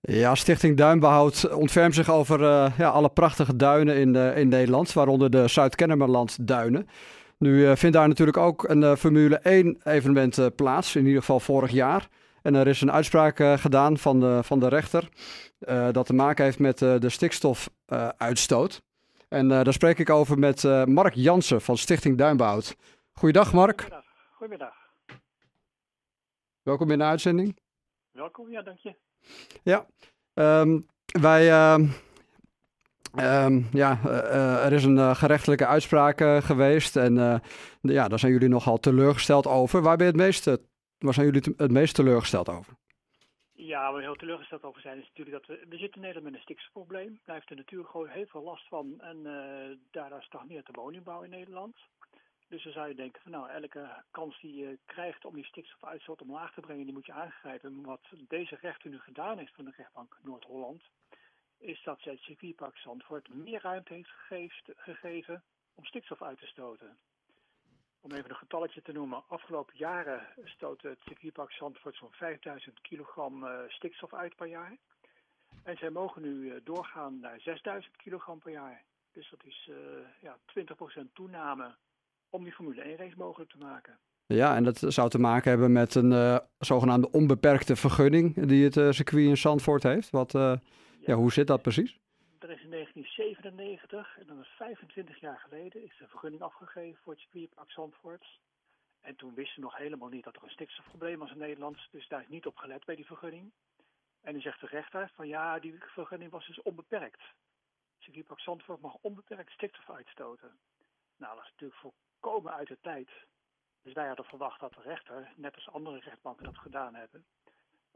Ja, Stichting Duinbehoud ontfermt zich over ja, alle prachtige duinen in, in Nederland, waaronder de Zuid-Kennemerland duinen. Nu vindt daar natuurlijk ook een Formule 1 evenement plaats, in ieder geval vorig jaar. En er is een uitspraak gedaan van de, van de rechter dat te maken heeft met de stikstofuitstoot. En daar spreek ik over met Mark Jansen van Stichting Duinbehoud. Goeiedag Mark. Goedemiddag. Goedemiddag. Welkom in de uitzending. Welkom, ja, dank je. Ja, um, wij. Uh, um, ja, uh, er is een uh, gerechtelijke uitspraak uh, geweest. En ja, daar zijn jullie nogal teleurgesteld over. Waar, ben je het meest, waar zijn jullie het meest teleurgesteld over? Ja, waar we heel teleurgesteld over zijn, is natuurlijk dat we, we zitten in Nederland met een stikstofprobleem. Heeft de natuur gewoon heel veel last van. En daardoor stagneert de woningbouw in Nederland. Dus dan zou je denken van nou, elke kans die je krijgt om die stikstofuitstoot omlaag te brengen, die moet je aangrijpen. Wat deze rechter nu gedaan heeft van de rechtbank Noord-Holland, is dat zij het circuitpark Zandvoort meer ruimte heeft gegeven om stikstof uit te stoten. Om even een getalletje te noemen, afgelopen jaren stoot het circuitpark Zandvoort zo'n 5000 kilogram uh, stikstof uit per jaar. En zij mogen nu uh, doorgaan naar 6000 kilogram per jaar. Dus dat is uh, ja, 20% toename om die Formule 1 race mogelijk te maken. Ja, en dat zou te maken hebben met een uh, zogenaamde onbeperkte vergunning die het uh, circuit in Zandvoort heeft. Wat, uh, ja, ja, hoe zit dat precies? Er is in 1997, en dat is 25 jaar geleden, is de vergunning afgegeven voor het circuitpark Zandvoort. En toen wisten we nog helemaal niet dat er een stikstofprobleem was in Nederland, dus daar is niet op gelet bij die vergunning. En dan zegt de rechter van ja, die vergunning was dus onbeperkt. Het circuitpark Zandvoort mag onbeperkt stikstof uitstoten. Nou, dat is natuurlijk voor komen uit de tijd. Dus wij hadden verwacht dat de rechter, net als andere rechtbanken dat gedaan hebben,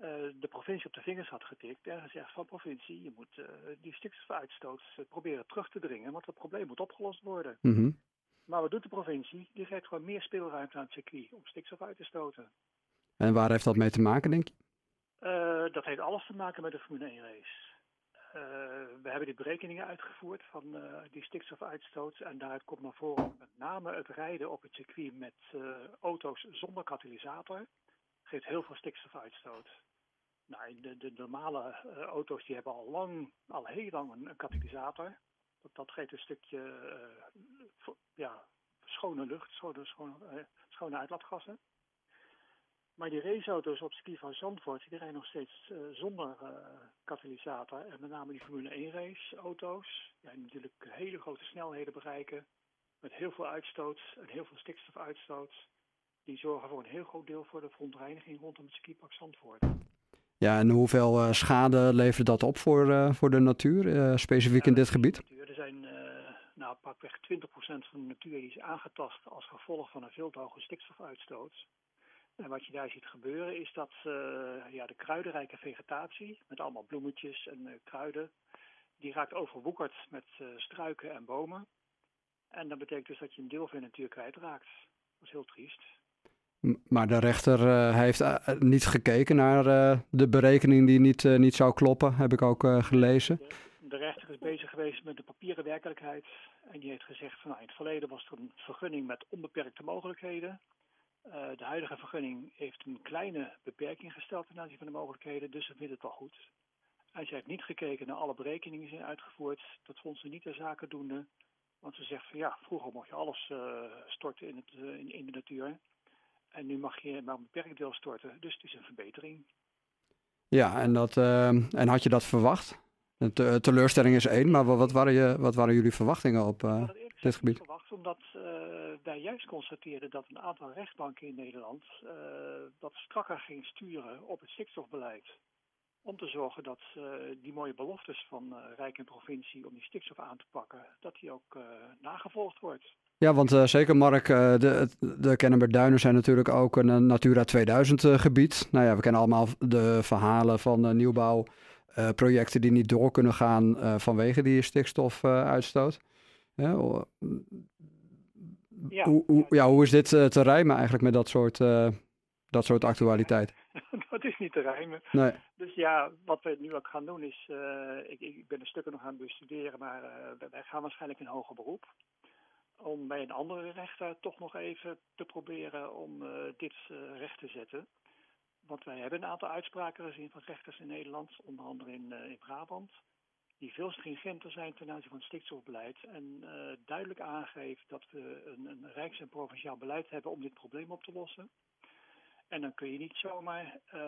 uh, de provincie op de vingers had getikt en gezegd van provincie, je moet uh, die stikstofuitstoot proberen terug te dringen, want het probleem moet opgelost worden. Mm -hmm. Maar wat doet de provincie? Die geeft gewoon meer speelruimte aan het circuit om stikstof uit te stoten. En waar heeft dat mee te maken, denk je? Uh, dat heeft alles te maken met de Formule 1 race. Uh, we hebben die berekeningen uitgevoerd van uh, die stikstofuitstoot. En daaruit komt naar voren met name het rijden op het circuit met uh, auto's zonder katalysator. Geeft heel veel stikstofuitstoot. Nou, de, de normale auto's die hebben al lang, al heel lang een, katalysator. Dat, dat geeft een stukje ja, schone lucht, schone, schone, schone uitlaatgassen. Maar die raceauto's op ski van Zandvoort, die rijden nog steeds uh, zonder uh, katalysator. En met name die Formule 1 raceauto's, ja, die natuurlijk hele grote snelheden bereiken. Met heel veel uitstoot en heel veel stikstofuitstoot. Die zorgen voor een heel groot deel voor de verontreiniging rondom het skipark Zandvoort. Ja, en hoeveel uh, schade levert dat op voor, voor de natuur, specifiek in dit gebied? Er zijn nou, pakweg 20% van de natuur die is aangetast als gevolg van een veel te hoge stikstofuitstoot. En wat je daar ziet gebeuren is dat uh, ja, de kruidenrijke vegetatie, met allemaal bloemetjes en uh, kruiden, die raakt overwoekerd met uh, struiken en bomen. En dat betekent dus dat je een deel van de natuur kwijtraakt. Dat is heel triest. Maar de rechter heeft niet gekeken naar de berekening die niet, niet zou kloppen, heb ik ook gelezen. De, de, rechter is bezig geweest met de papieren werkelijkheid. En die heeft gezegd van nou, in het verleden was er een vergunning met onbeperkte mogelijkheden. Uh, de huidige vergunning heeft een kleine beperking gesteld ten aanzien van de mogelijkheden, dus ze vinden het wel goed. En ze heeft niet gekeken naar alle berekeningen die zijn uitgevoerd. Dat vond ze niet de zaken doende. Want ze zegt van ja, vroeger mocht je alles uh, storten in, het, uh, in, in, de natuur. En nu mag je maar een beperkt deel storten. Dus het is een verbetering. Ja, en, dat, en had je dat verwacht? De teleurstelling is één, maar wat waren, je, wat waren jullie verwachtingen op dit gebied? Verwacht, omdat wij juist constateerden dat een aantal rechtbanken in Nederland uh, wat strakker ging sturen op het stikstofbeleid. Om te zorgen dat uh, die mooie beloftes van Rijk en provincie om die stikstof aan te pakken, dat die ook nagevolgd wordt. Ja, want zeker Mark, de, de Kennemerduinen zijn natuurlijk ook een Natura 2000 gebied. Nou ja, we kennen allemaal de verhalen van nieuwbouwprojecten die niet door kunnen gaan vanwege die stikstofuitstoot. Ja, hoe, hoe, ja, hoe is dit uh, te rijmen eigenlijk met dat soort, uh, dat soort actualiteit? dat is niet te rijmen. Nee. Dus ja, wat we nu ook gaan doen is, uh, ik, ik ben een stukken nog aan het bestuderen, maar wij gaan waarschijnlijk in hoger beroep. Om bij een andere rechter toch nog even te proberen om dit recht te zetten. Want wij hebben een aantal uitspraken gezien van rechters in Nederland, onder andere in, in Brabant, die veel stringenter zijn ten aanzien van het stikstofbeleid en duidelijk aangeeft dat we een, een rijks- en provinciaal beleid hebben om dit probleem op te lossen. En dan kun je niet zomaar uh,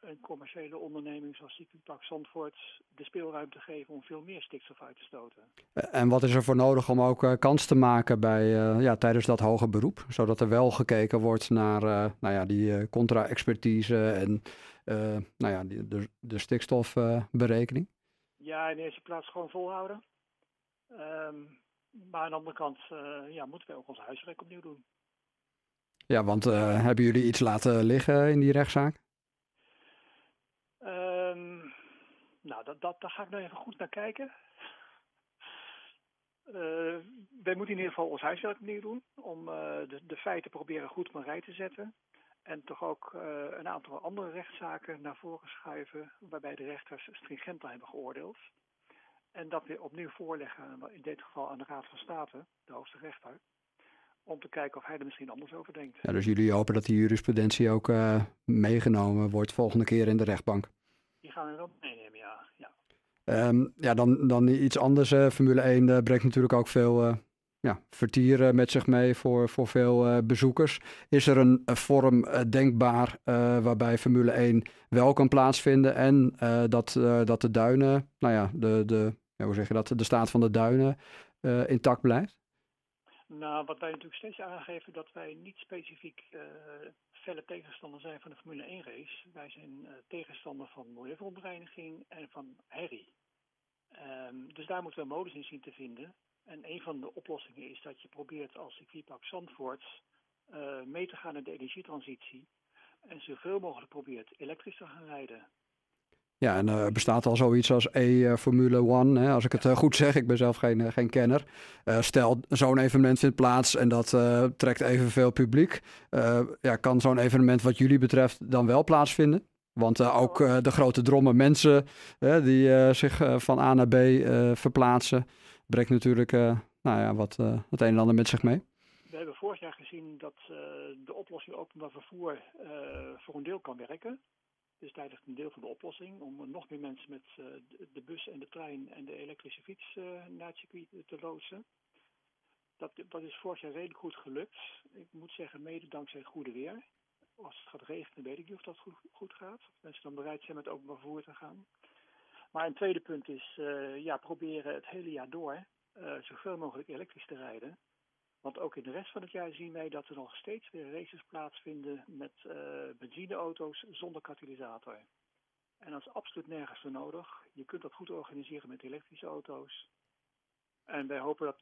een commerciële onderneming zoals Circuitpark Zandvoort de speelruimte geven om veel meer stikstof uit te stoten. En wat is er voor nodig om ook uh, kans te maken bij, ja, tijdens dat hoger beroep? Zodat er wel gekeken wordt naar nou ja, die contra-expertise en nou ja, die, de, de stikstofberekening? Ja, in de eerste plaats gewoon volhouden. Um, maar aan de andere kant ja, moeten we ook ons huiswerk opnieuw doen. Ja, want uh, hebben jullie iets laten liggen in die rechtszaak? Um, nou, dat, dat, daar ga ik nou even goed naar kijken. Uh, wij moeten in ieder geval ons huiswerk opnieuw doen om de, de, feiten proberen goed op een rij te zetten. En toch ook een aantal andere rechtszaken naar voren schuiven waarbij de rechters stringenter hebben geoordeeld. En dat weer opnieuw voorleggen, in dit geval aan de Raad van State, de hoogste rechter om te kijken of hij er misschien anders over denkt. Ja, dus jullie hopen dat die jurisprudentie ook uh, meegenomen wordt volgende keer in de rechtbank? Die gaan we wel meenemen, ja. Ja, um, ja dan, dan iets anders. Uh, Formule 1 uh, brengt natuurlijk ook veel ja, vertier met zich mee voor, voor veel bezoekers. Is er een, vorm denkbaar waarbij Formule 1 wel kan plaatsvinden en dat, dat de duinen, nou ja, de, de, ja, hoe zeg je dat, de staat van de duinen intact blijft? Nou, wat wij natuurlijk steeds aangeven dat wij niet specifiek felle tegenstander zijn van de Formule 1 race. Wij zijn tegenstander van milieuverontreiniging en van herrie. Um, dus daar moeten we modus in zien te vinden. En een van de oplossingen is dat je probeert als circuitpark Zandvoort uh, mee te gaan in de energietransitie. En zoveel mogelijk probeert elektrisch te gaan rijden. Ja, en er uh, bestaat al zoiets als E-Formule One, hè, als ik het goed zeg. Ik ben zelf geen, geen kenner. stel, zo'n evenement vindt plaats en dat trekt evenveel publiek. ja, kan zo'n evenement wat jullie betreft dan wel plaatsvinden? Want ook de grote drommen mensen die zich van A naar B verplaatsen, brengt natuurlijk nou ja, wat, het een en ander met zich mee. We hebben vorig jaar gezien dat de oplossing openbaar vervoer voor een deel kan werken. Dus daar ligt een deel van de oplossing om nog meer mensen met de bus en de trein en de elektrische fiets naar het circuit te loodsen. Dat, dat is vorig jaar redelijk goed gelukt. Ik moet zeggen, mede dankzij het goede weer. Als het gaat regenen, weet ik niet of dat goed, goed gaat. Of mensen dan bereid zijn met openbaar vervoer te gaan. Maar een tweede punt is, uh, ja, proberen het hele jaar door zoveel mogelijk elektrisch te rijden. Want ook in de rest van het jaar zien wij dat er nog steeds weer races plaatsvinden met uh, benzineauto's zonder katalysator. En dat is absoluut nergens voor nodig. Je kunt dat goed organiseren met elektrische auto's. En wij hopen dat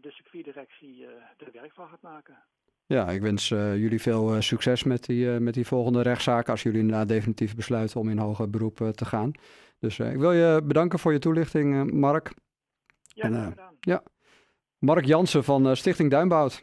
de circuitdirectie er werk van gaat maken. Ja, ik wens jullie veel succes met die, met die volgende rechtszaak als jullie inderdaad definitief besluiten om in hoger beroep te gaan. Dus ik wil je bedanken voor je toelichting, Mark. Ja, en. Ja. Mark Jansen van Stichting Duinbout.